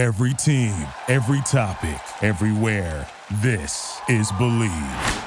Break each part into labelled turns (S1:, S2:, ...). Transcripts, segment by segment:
S1: Every team, every topic, everywhere. This is Bleav.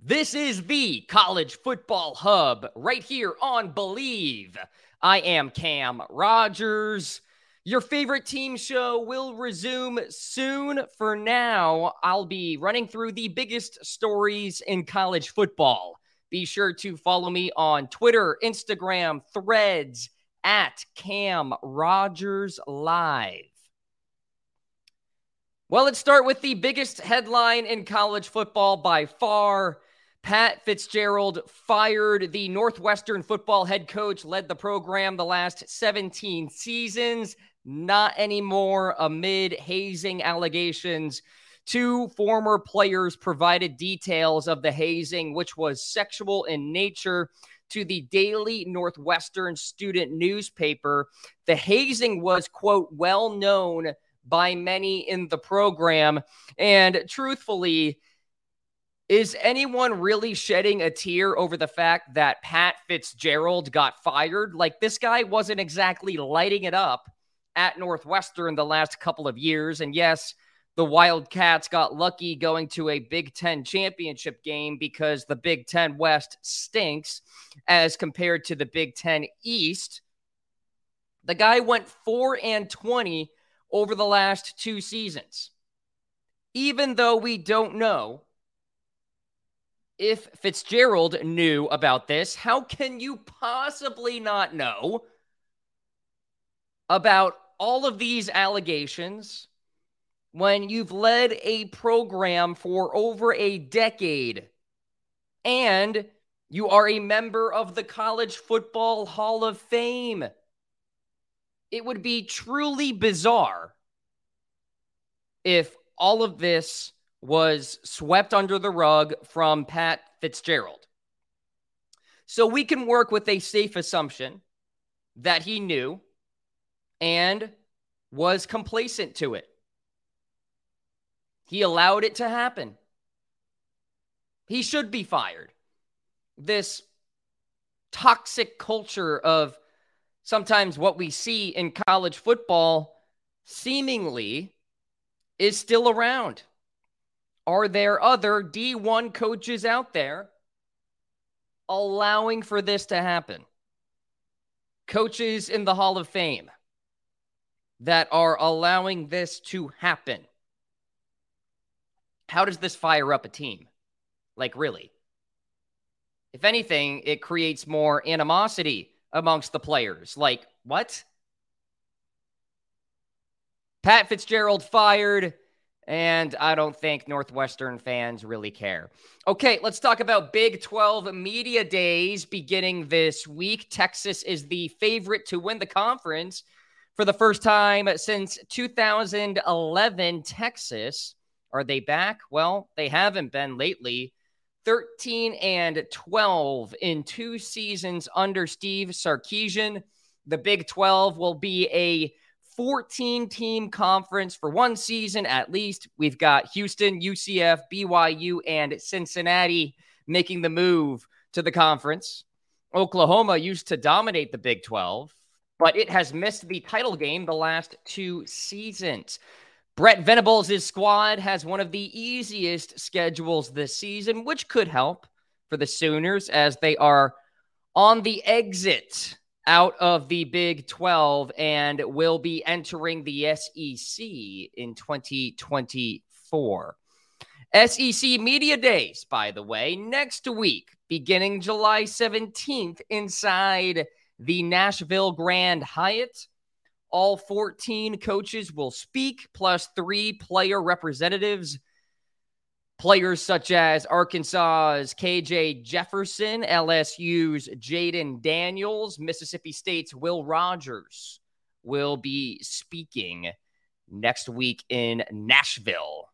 S2: This is the College Football Hub right here on Bleav. I am Cam Rogers. Your favorite team show will resume soon. For now, I'll be running through the biggest stories in college football. Be sure to follow me on Twitter, Instagram, threads at Cam Rogers Live. Well, let's start with the biggest headline in college football by far. Pat Fitzgerald fired the Northwestern football head coach, led the program the last 17 seasons, not anymore amid hazing allegations. Two former players provided details of the hazing, which was sexual in nature, to the Daily Northwestern student newspaper. The hazing was, quote, well known by many in the program. And truthfully, is anyone really shedding a tear over the fact that Pat Fitzgerald got fired? Like, this guy wasn't exactly lighting it up at Northwestern the last couple of years. And yes, the Wildcats got lucky going to a Big Ten championship game because the Big Ten West stinks as compared to the Big Ten East. The guy went 4 and 20 over the last two seasons. Even though we don't know if Fitzgerald knew about this, how can you possibly not know about all of these allegations when you've led a program for over a decade and you are a member of the College Football Hall of Fame? It would be truly bizarre if all of this was swept under the rug from Pat Fitzgerald. So we can work with a safe assumption that he knew and was complacent to it. He allowed it to happen. He should be fired. This toxic culture of sometimes what we see in college football seemingly is still around. Are there other D1 coaches out there allowing for this to happen? Coaches in the Hall of Fame that are allowing this to happen. How does this fire up a team? Like, really? If anything, it creates more animosity amongst the players. Like, what? Pat Fitzgerald fired. And I don't think Northwestern fans really care. Okay, let's talk about Big 12 Media Days beginning this week. Texas is the favorite to win the conference for the first time since 2011. Texas, are they back? Well, they haven't been lately. 13 and 12 in two seasons under Steve Sarkisian. The Big 12 will be a 14 team conference for one season at least. We've got Houston, UCF, BYU, and Cincinnati making the move to the conference. Oklahoma used to dominate the Big 12, but it has missed the title game the last two seasons. Brent Venables' squad has one of the easiest schedules this season, which could help for the Sooners as they are on the exit out of the Big 12 and will be entering the SEC in 2024. SEC Media Days, by the way, next week, beginning July 17th, inside the Nashville Grand Hyatt. All 14 coaches will speak, plus three player representatives. Players such as Arkansas's KJ Jefferson, LSU's Jayden Daniels, Mississippi State's Will Rogers will be speaking next week in Nashville.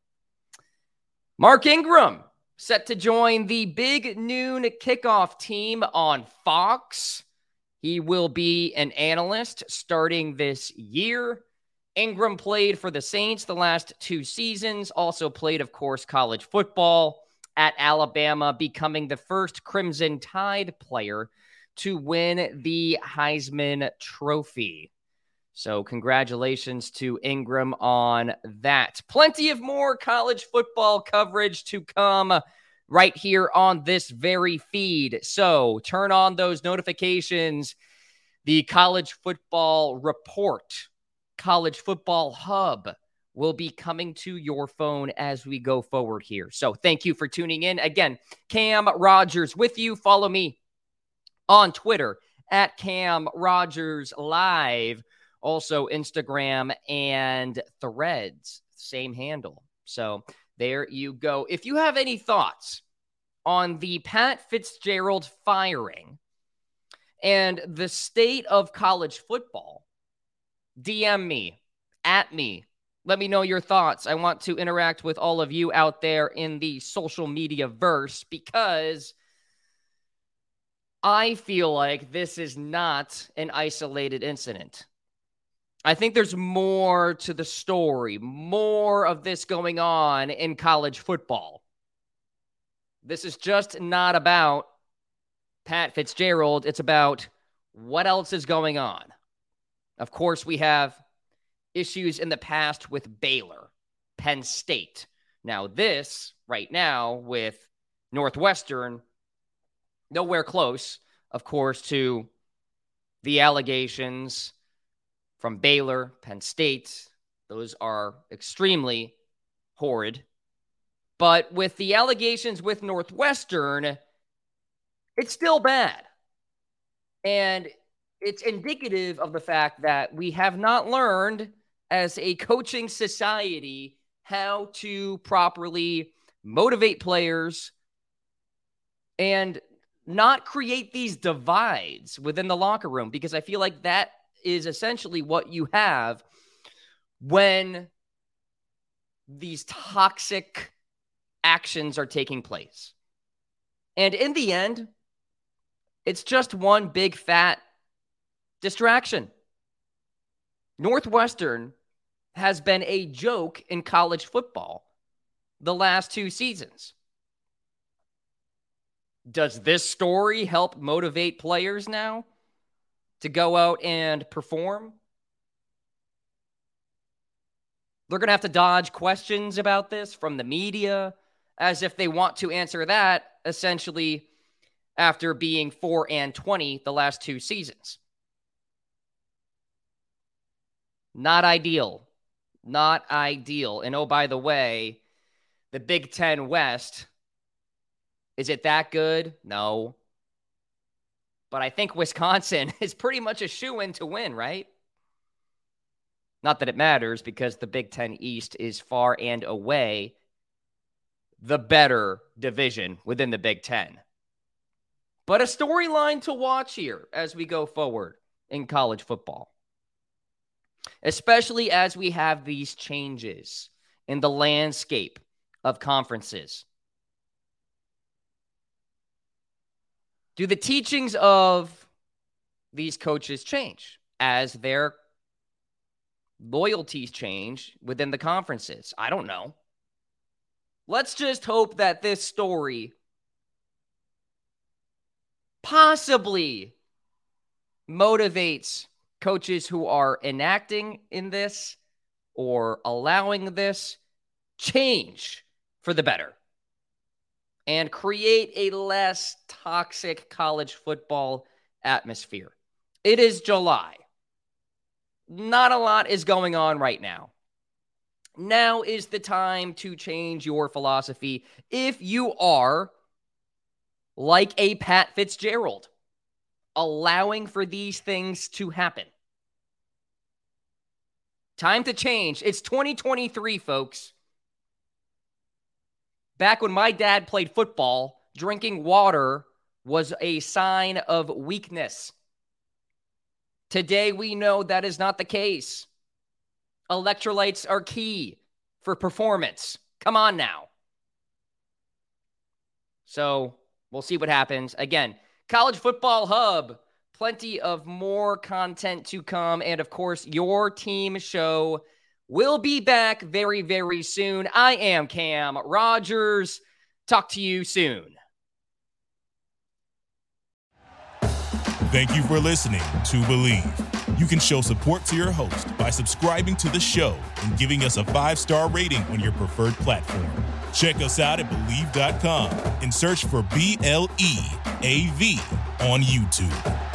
S2: Mark Ingram set to join the big noon kickoff team on Fox. He will be an analyst starting this year. Ingram played for the Saints the last two seasons, also played, of course, college football at Alabama, becoming the first Crimson Tide player to win the Heisman Trophy. So, congratulations to Ingram on that. Plenty of more college football coverage to come right here on this very feed. So, turn on those notifications. The college football report, college football hub will be coming to your phone as we go forward here. So, thank you for tuning in. Again, Cam Rogers with you. Follow me on Twitter at Cam Rogers Live also, Instagram and threads, same handle. So there you go. If you have any thoughts on the Pat Fitzgerald firing and the state of college football, DM me, at me. Let me know your thoughts. I want to interact with all of you out there in the social media verse because I feel like this is not an isolated incident. I think there's more to the story, more of this going on in college football. This is just not about Pat Fitzgerald. It's about what else is going on. Of course, we have issues in the past with Baylor, Penn State. Now, this right now with Northwestern, nowhere close, of course, to the allegations from Baylor, Penn State. Those are extremely horrid. But with the allegations with Northwestern, it's still bad. And it's indicative of the fact that we have not learned as a coaching society how to properly motivate players and not create these divides within the locker room because I feel like that is essentially what you have when these toxic actions are taking place. And in the end, it's just one big fat distraction. Northwestern has been a joke in college football the last two seasons. Does this story help motivate players now? To go out and perform. They're going to have to dodge questions about this from the media as if they want to answer that essentially after being 4 and 20 the last two seasons. Not ideal. Not ideal. And oh, by the way, the Big Ten West, is it that good? No. But I think Wisconsin is pretty much a shoe in to win, right? Not that it matters because the Big Ten East is far and away the better division within the Big Ten. But a storyline to watch here as we go forward in college football, especially as we have these changes in the landscape of conferences. Do the teachings of these coaches change as their loyalties change within the conferences? I don't know. Let's just hope that this story possibly motivates coaches who are enacting in this or allowing this change for the better and create a less toxic college football atmosphere. It is July. Not a lot is going on right now. Now is the time to change your philosophy if you are like a Pat Fitzgerald, allowing for these things to happen. Time to change. It's 2023, folks. Back when my dad played football, drinking water was a sign of weakness. Today, we know that is not the case. Electrolytes are key for performance. Come on now. So we'll see what happens. Again, College Football Hub, plenty of more content to come. And of course, your team show will be back very, very soon. I am Cam Rogers. Talk to you soon.
S1: Thank you for listening to Bleav. You can show support to your host by subscribing to the show and giving us a five star rating on your preferred platform. Check us out at Bleav.com and search for B L E A V on YouTube.